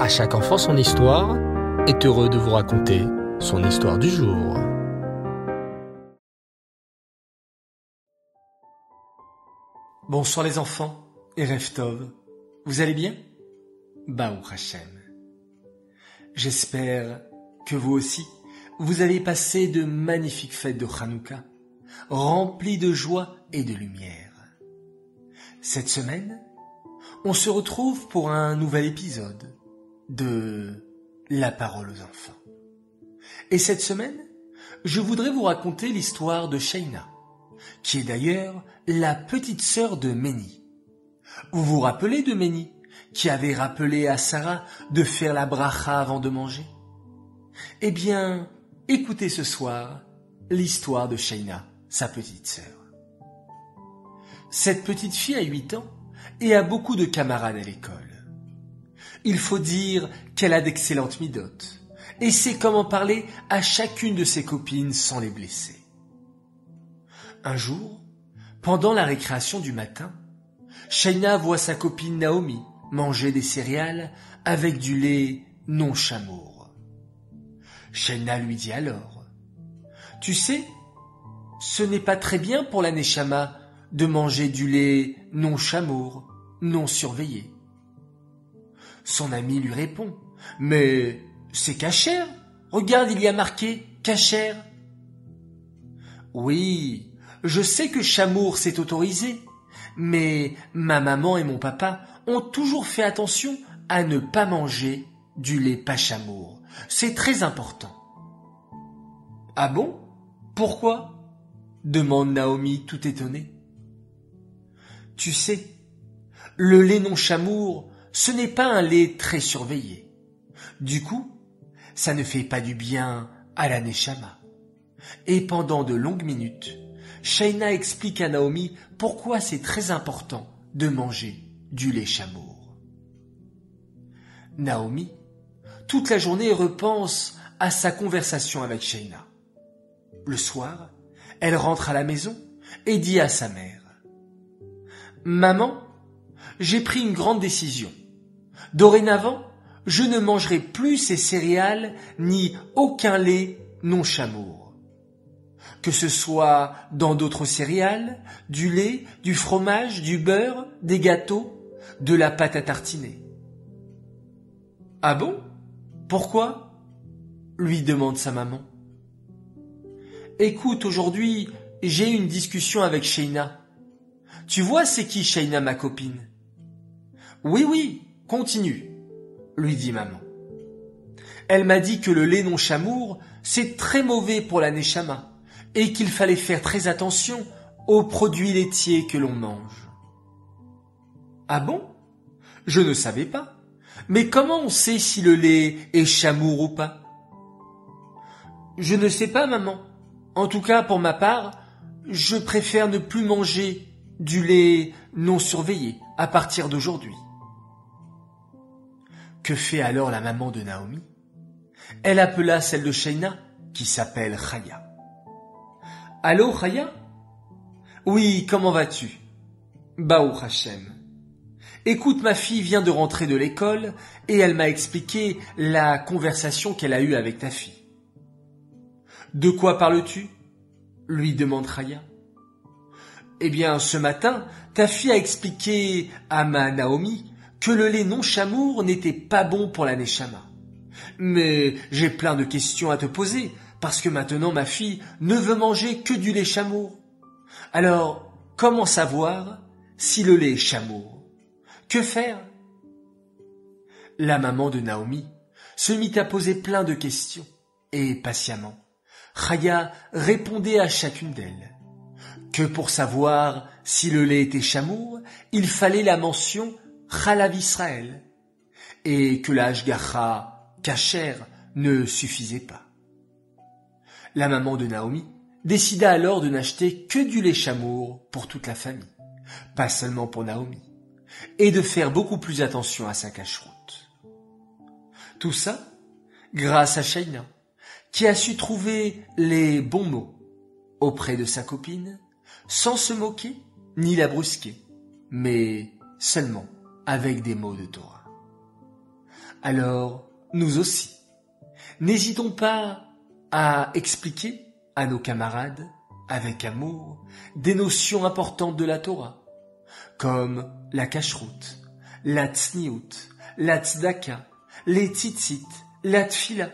À chaque enfant son histoire est heureux de vous raconter son histoire du jour. Bonsoir les enfants et Reftov. Vous allez bien? Baou Hashem. J'espère que vous aussi, vous allez passer de magnifiques fêtes de Hanouka, remplies de joie et de lumière. Cette semaine, on se retrouve pour un nouvel épisode de La parole aux enfants. Et cette semaine, je voudrais vous raconter l'histoire de Shaina, qui est d'ailleurs la petite sœur de Méni. Vous vous rappelez de Méni, qui avait rappelé à Sarah de faire la bracha avant de manger? Eh bien, écoutez ce soir l'histoire de Shaina, sa petite sœur. Cette petite fille a 8 ans et a beaucoup de camarades à l'école. Il faut dire qu'elle a d'excellentes midotes et sait comment parler à chacune de ses copines sans les blesser. Un jour, pendant la récréation du matin, Shaina voit sa copine Naomi manger des céréales avec du lait non chamour. Shaina lui dit alors, Tu sais, ce n'est pas très bien pour la Neshama de manger du lait non chamour, non surveillé. Son ami lui répond, Mais c'est cachère. Regarde, il y a marqué cachère. Oui, je sais que chamour c'est autorisé, mais ma maman et mon papa ont toujours fait attention à ne pas manger du lait pas chamour. C'est très important. Ah bon? Pourquoi? demande Naomi tout étonnée. Tu sais, le lait non chamour, ce n'est pas un lait très surveillé. Du coup, ça ne fait pas du bien à la Neshama. Et pendant de longues minutes, Shaina explique à Naomi pourquoi c'est très important de manger du lait chamour. Naomi, toute la journée, repense à sa conversation avec Shaina. Le soir, elle rentre à la maison et dit à sa mère Maman, j'ai pris une grande décision. Dorénavant, je ne mangerai plus ces céréales ni aucun lait non chamour. Que ce soit dans d'autres céréales, du lait, du fromage, du beurre, des gâteaux, de la pâte à tartiner. Ah bon? Pourquoi? lui demande sa maman. Écoute, aujourd'hui, j'ai une discussion avec Sheina. Tu vois, c'est qui Shaina, ma copine? Oui, oui, continue, lui dit maman. Elle m'a dit que le lait non chamour, c'est très mauvais pour la neshama, et qu'il fallait faire très attention aux produits laitiers que l'on mange. Ah bon? Je ne savais pas. Mais comment on sait si le lait est chamour ou pas? Je ne sais pas, maman. En tout cas, pour ma part, je préfère ne plus manger du lait non surveillé à partir d'aujourd'hui. Que fait alors la maman de Naomi? Elle appela celle de Shaina, qui s'appelle Chaya. Allô, Chaya? Oui, comment vas-tu? Baou Hachem. Écoute, ma fille vient de rentrer de l'école et elle m'a expliqué la conversation qu'elle a eue avec ta fille. De quoi parles-tu? lui demande Chaya. Eh bien, ce matin, ta fille a expliqué à ma Naomi que le lait non chamour n'était pas bon pour la Neshama. Mais j'ai plein de questions à te poser, parce que maintenant ma fille ne veut manger que du lait chamour. Alors, comment savoir si le lait est chamour? Que faire? La maman de Naomi se mit à poser plein de questions, et patiemment, Chaya répondait à chacune d'elles que pour savoir si le lait était chamour, il fallait la mention Chalav Israël, et que la Hashgacha Kacher ne suffisait pas. La maman de Naomi décida alors de n'acheter que du lait chamour pour toute la famille, pas seulement pour Naomi, et de faire beaucoup plus attention à sa cacheroute. Tout ça grâce à Shaina, qui a su trouver les bons mots auprès de sa copine sans se moquer ni la brusquer, mais seulement avec des mots de Torah. Alors, nous aussi, n'hésitons pas à expliquer à nos camarades, avec amour, des notions importantes de la Torah, comme la cacheroute, la tsniout, la tzedaka, les tzitzit, la tfila,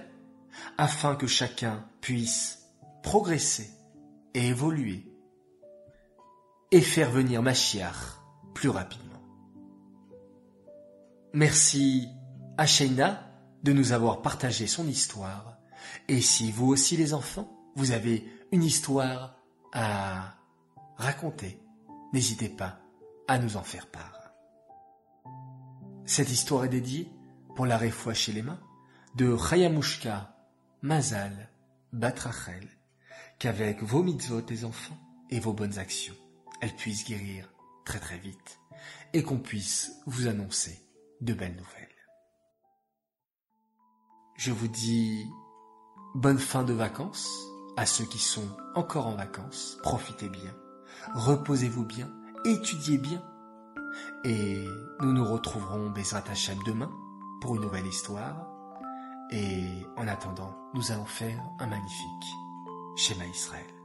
afin que chacun puisse progresser et évoluer et faire venir Machiach plus rapidement. Merci à Sheina de nous avoir partagé son histoire. Et si vous aussi les enfants, vous avez une histoire à raconter, n'hésitez pas à nous en faire part. Cette histoire est dédiée pour la réfoua chez les mains de Chayamushka Mazal Batrachel, qu'avec vos mitzvot des enfants et vos bonnes actions, elle puisse guérir très très vite et qu'on puisse vous annoncer de belles nouvelles. Je vous dis bonne fin de vacances à ceux qui sont encore en vacances. Profitez bien, reposez-vous bien, étudiez bien. Et nous nous retrouverons Bezrat Hashem demain pour une nouvelle histoire. Et en attendant, nous allons faire un magnifique schéma Israël.